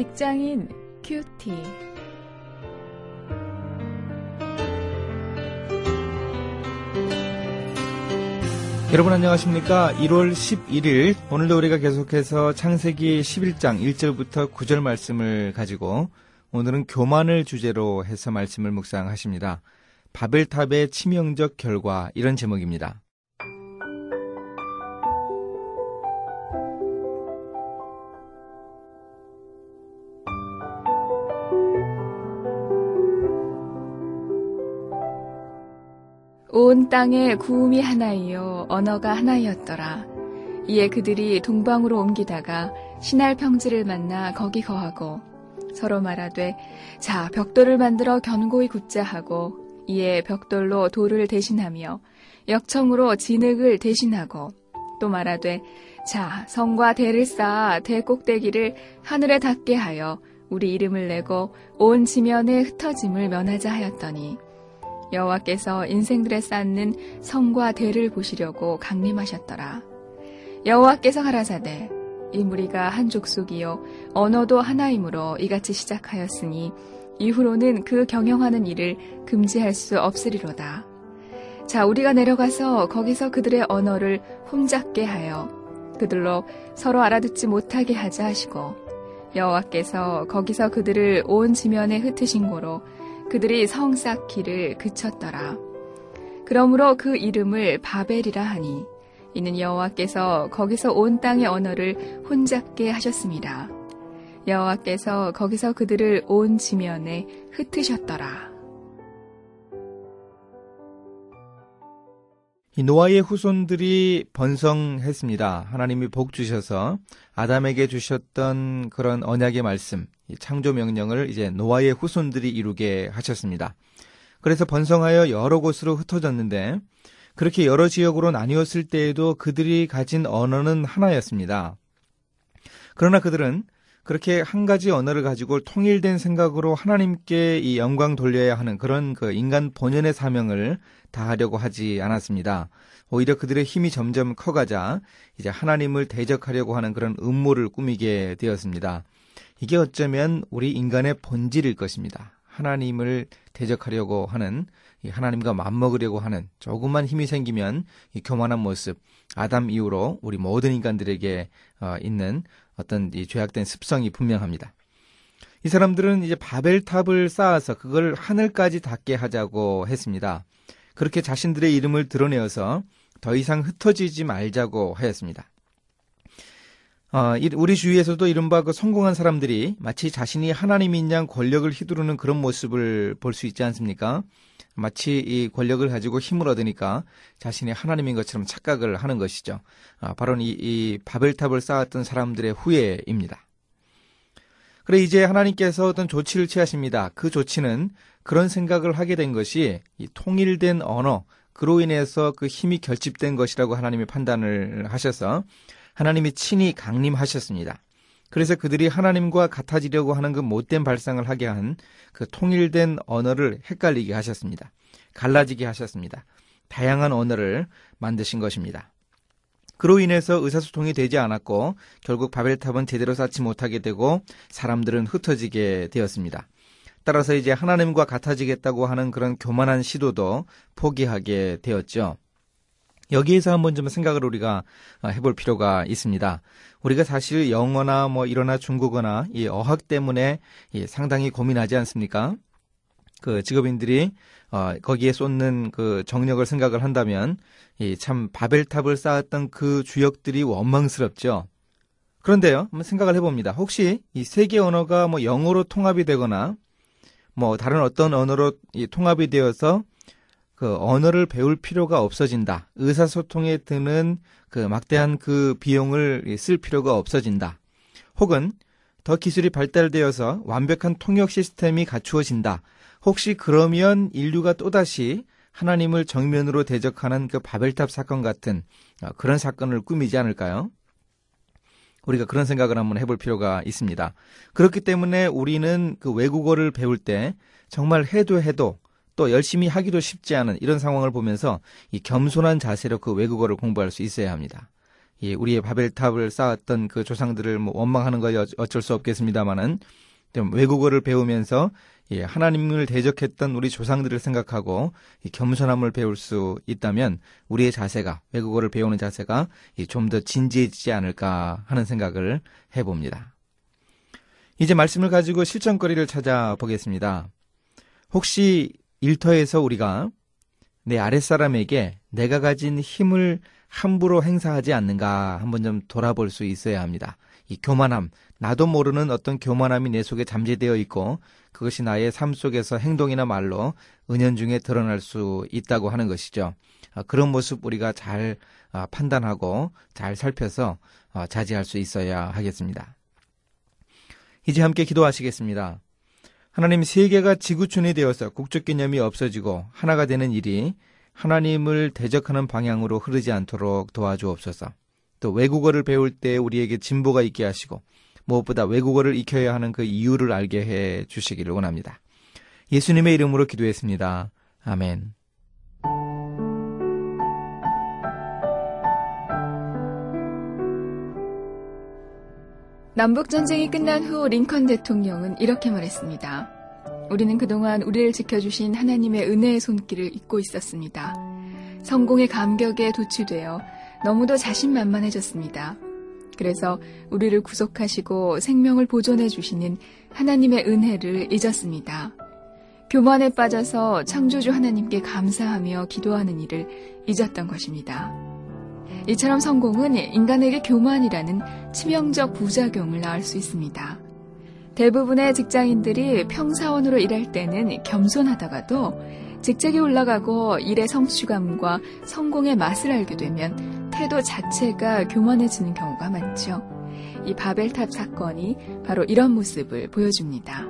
직장인 큐티. 여러분 안녕하십니까? 1월 11일 오늘도 우리가 계속해서 창세기 11장 1절부터 9절 말씀을 가지고 오늘은 교만을 주제로 해서 말씀을 묵상하십니다. 바벨탑의 치명적 결과 이런 제목입니다. 온 땅에 구음이 하나이요 언어가 하나이었더라. 이에 그들이 동방으로 옮기다가 신할 평지를 만나 거기 거하고 서로 말하되 자 벽돌을 만들어 견고히 굽자 하고 이에 벽돌로 돌을 대신하며 역청으로 진흙을 대신하고 또 말하되 자 성과 대를 쌓아 대 꼭대기를 하늘에 닿게 하여 우리 이름을 내고 온 지면에 흩어짐을 면하자 하였더니 여호와께서 인생들에 쌓는 성과 대를 보시려고 강림하셨더라. 여호와께서 가라사대 이 무리가 한 족속이요 언어도 하나이므로 이같이 시작하였으니 이후로는 그 경영하는 일을 금지할 수 없으리로다. 자 우리가 내려가서 거기서 그들의 언어를 홈잡게 하여 그들로 서로 알아듣지 못하게 하자 하시고 여호와께서 거기서 그들을 온 지면에 흩으신 고로 그들이 성 쌓기를 그쳤더라. 그러므로 그 이름을 바벨이라 하니 이는 여호와께서 거기서 온 땅의 언어를 혼잡게 하셨습니다. 여호와께서 거기서 그들을 온 지면에 흩으셨더라. 노아의 후손들이 번성했습니다. 하나님이 복 주셔서 아담에게 주셨던 그런 언약의 말씀, 창조 명령을 이제 노아의 후손들이 이루게 하셨습니다. 그래서 번성하여 여러 곳으로 흩어졌는데 그렇게 여러 지역으로 나뉘었을 때에도 그들이 가진 언어는 하나였습니다. 그러나 그들은 그렇게 한 가지 언어를 가지고 통일된 생각으로 하나님께 이 영광 돌려야 하는 그런 그 인간 본연의 사명을 다하려고 하지 않았습니다. 오히려 그들의 힘이 점점 커가자 이제 하나님을 대적하려고 하는 그런 음모를 꾸미게 되었습니다. 이게 어쩌면 우리 인간의 본질일 것입니다. 하나님을 대적하려고 하는 하나님과 맞먹으려고 하는 조금만 힘이 생기면 이 교만한 모습 아담 이후로 우리 모든 인간들에게 어, 있는 어떤 이 죄악된 습성이 분명합니다. 이 사람들은 이제 바벨탑을 쌓아서 그걸 하늘까지 닿게 하자고 했습니다. 그렇게 자신들의 이름을 드러내어서 더 이상 흩어지지 말자고 하였습니다. 어, 우리 주위에서도 이른바 그 성공한 사람들이 마치 자신이 하나님인 양 권력을 휘두르는 그런 모습을 볼 수 있지 않습니까? 마치 이 권력을 가지고 힘을 얻으니까 자신이 하나님인 것처럼 착각을 하는 것이죠. 아, 바로 이, 이 바벨탑을 쌓았던 사람들의 후예입니다. 그래 이제 하나님께서 어떤 조치를 취하십니다. 그 조치는 그런 생각을 하게 된 것이 이 통일된 언어 그로 인해서 그 힘이 결집된 것이라고 하나님이 판단을 하셔서 하나님이 친히 강림하셨습니다. 그래서 그들이 하나님과 같아지려고 하는 그 못된 발상을 하게 한 그 통일된 언어를 헷갈리게 하셨습니다. 갈라지게 하셨습니다. 다양한 언어를 만드신 것입니다. 그로 인해서 의사소통이 되지 않았고 결국 바벨탑은 제대로 쌓지 못하게 되고 사람들은 흩어지게 되었습니다. 따라서 이제 하나님과 같아지겠다고 하는 그런 교만한 시도도 포기하게 되었죠. 여기에서 한번 좀 생각을 우리가 해볼 필요가 있습니다. 우리가 사실 영어나 뭐 일어나 중국어나 이 어학 때문에 상당히 고민하지 않습니까? 그 직업인들이 어, 거기에 쏟는 그 정력을 생각을 한다면 이 참 바벨탑을 쌓았던 그 주역들이 원망스럽죠. 그런데요, 한번 생각을 해봅니다. 혹시 이 세계 언어가 뭐 영어로 통합이 되거나 뭐 다른 어떤 언어로 통합이 되어서 그 언어를 배울 필요가 없어진다. 의사소통에 드는 그 막대한 그 비용을 쓸 필요가 없어진다. 혹은 더 기술이 발달되어서 완벽한 통역 시스템이 갖추어진다. 혹시 그러면 인류가 또다시 하나님을 정면으로 대적하는 그 바벨탑 사건 같은 어, 그런 사건을 꾸미지 않을까요? 우리가 그런 생각을 한번 해볼 필요가 있습니다. 그렇기 때문에 우리는 그 외국어를 배울 때 정말 해도 해도 또 열심히 하기도 쉽지 않은 이런 상황을 보면서 이 겸손한 자세로 그 외국어를 공부할 수 있어야 합니다. 예, 우리의 바벨탑을 쌓았던 그 조상들을 뭐 원망하는 거 어쩔 수 없겠습니다만은 외국어를 배우면서 예, 하나님을 대적했던 우리 조상들을 생각하고 겸손함을 배울 수 있다면 우리의 자세가 외국어를 배우는 자세가 좀 더 진지해지지 않을까 하는 생각을 해봅니다. 이제 말씀을 가지고 실천거리를 찾아보겠습니다. 혹시 일터에서 우리가 내 아랫사람에게 내가 가진 힘을 함부로 행사하지 않는가 한번 좀 돌아볼 수 있어야 합니다. 이 교만함, 나도 모르는 어떤 교만함이 내 속에 잠재되어 있고 그것이 나의 삶 속에서 행동이나 말로 은연중에 드러날 수 있다고 하는 것이죠. 아, 그런 모습 우리가 잘 아, 판단하고 잘 살펴서 어, 자제할 수 있어야 하겠습니다. 이제 함께 기도하시겠습니다. 하나님 세계가 지구촌이 되어서 국적 개념이 없어지고 하나가 되는 일이 하나님을 대적하는 방향으로 흐르지 않도록 도와주옵소서. 또 외국어를 배울 때 우리에게 진보가 있게 하시고 무엇보다 외국어를 익혀야 하는 그 이유를 알게 해 주시기를 원합니다. 예수님의 이름으로 기도했습니다. 아멘. 남북전쟁이 끝난 후 링컨 대통령은 이렇게 말했습니다. 우리는 그동안 우리를 지켜주신 하나님의 은혜의 손길을 잊고 있었습니다. 성공의 감격에 도취되어 너무도 자신만만해졌습니다. 그래서 우리를 구속하시고 생명을 보존해 주시는 하나님의 은혜를 잊었습니다. 교만에 빠져서 창조주 하나님께 감사하며 기도하는 일을 잊었던 것입니다. 이처럼 성공은 인간에게 교만이라는 치명적 부작용을 낳을 수 있습니다. 대부분의 직장인들이 평사원으로 일할 때는 겸손하다가도 직책이 올라가고 일의 성취감과 성공의 맛을 알게 되면 태도 자체가 교만해지는 경우가 많죠. 이 바벨탑 사건이 바로 이런 모습을 보여줍니다.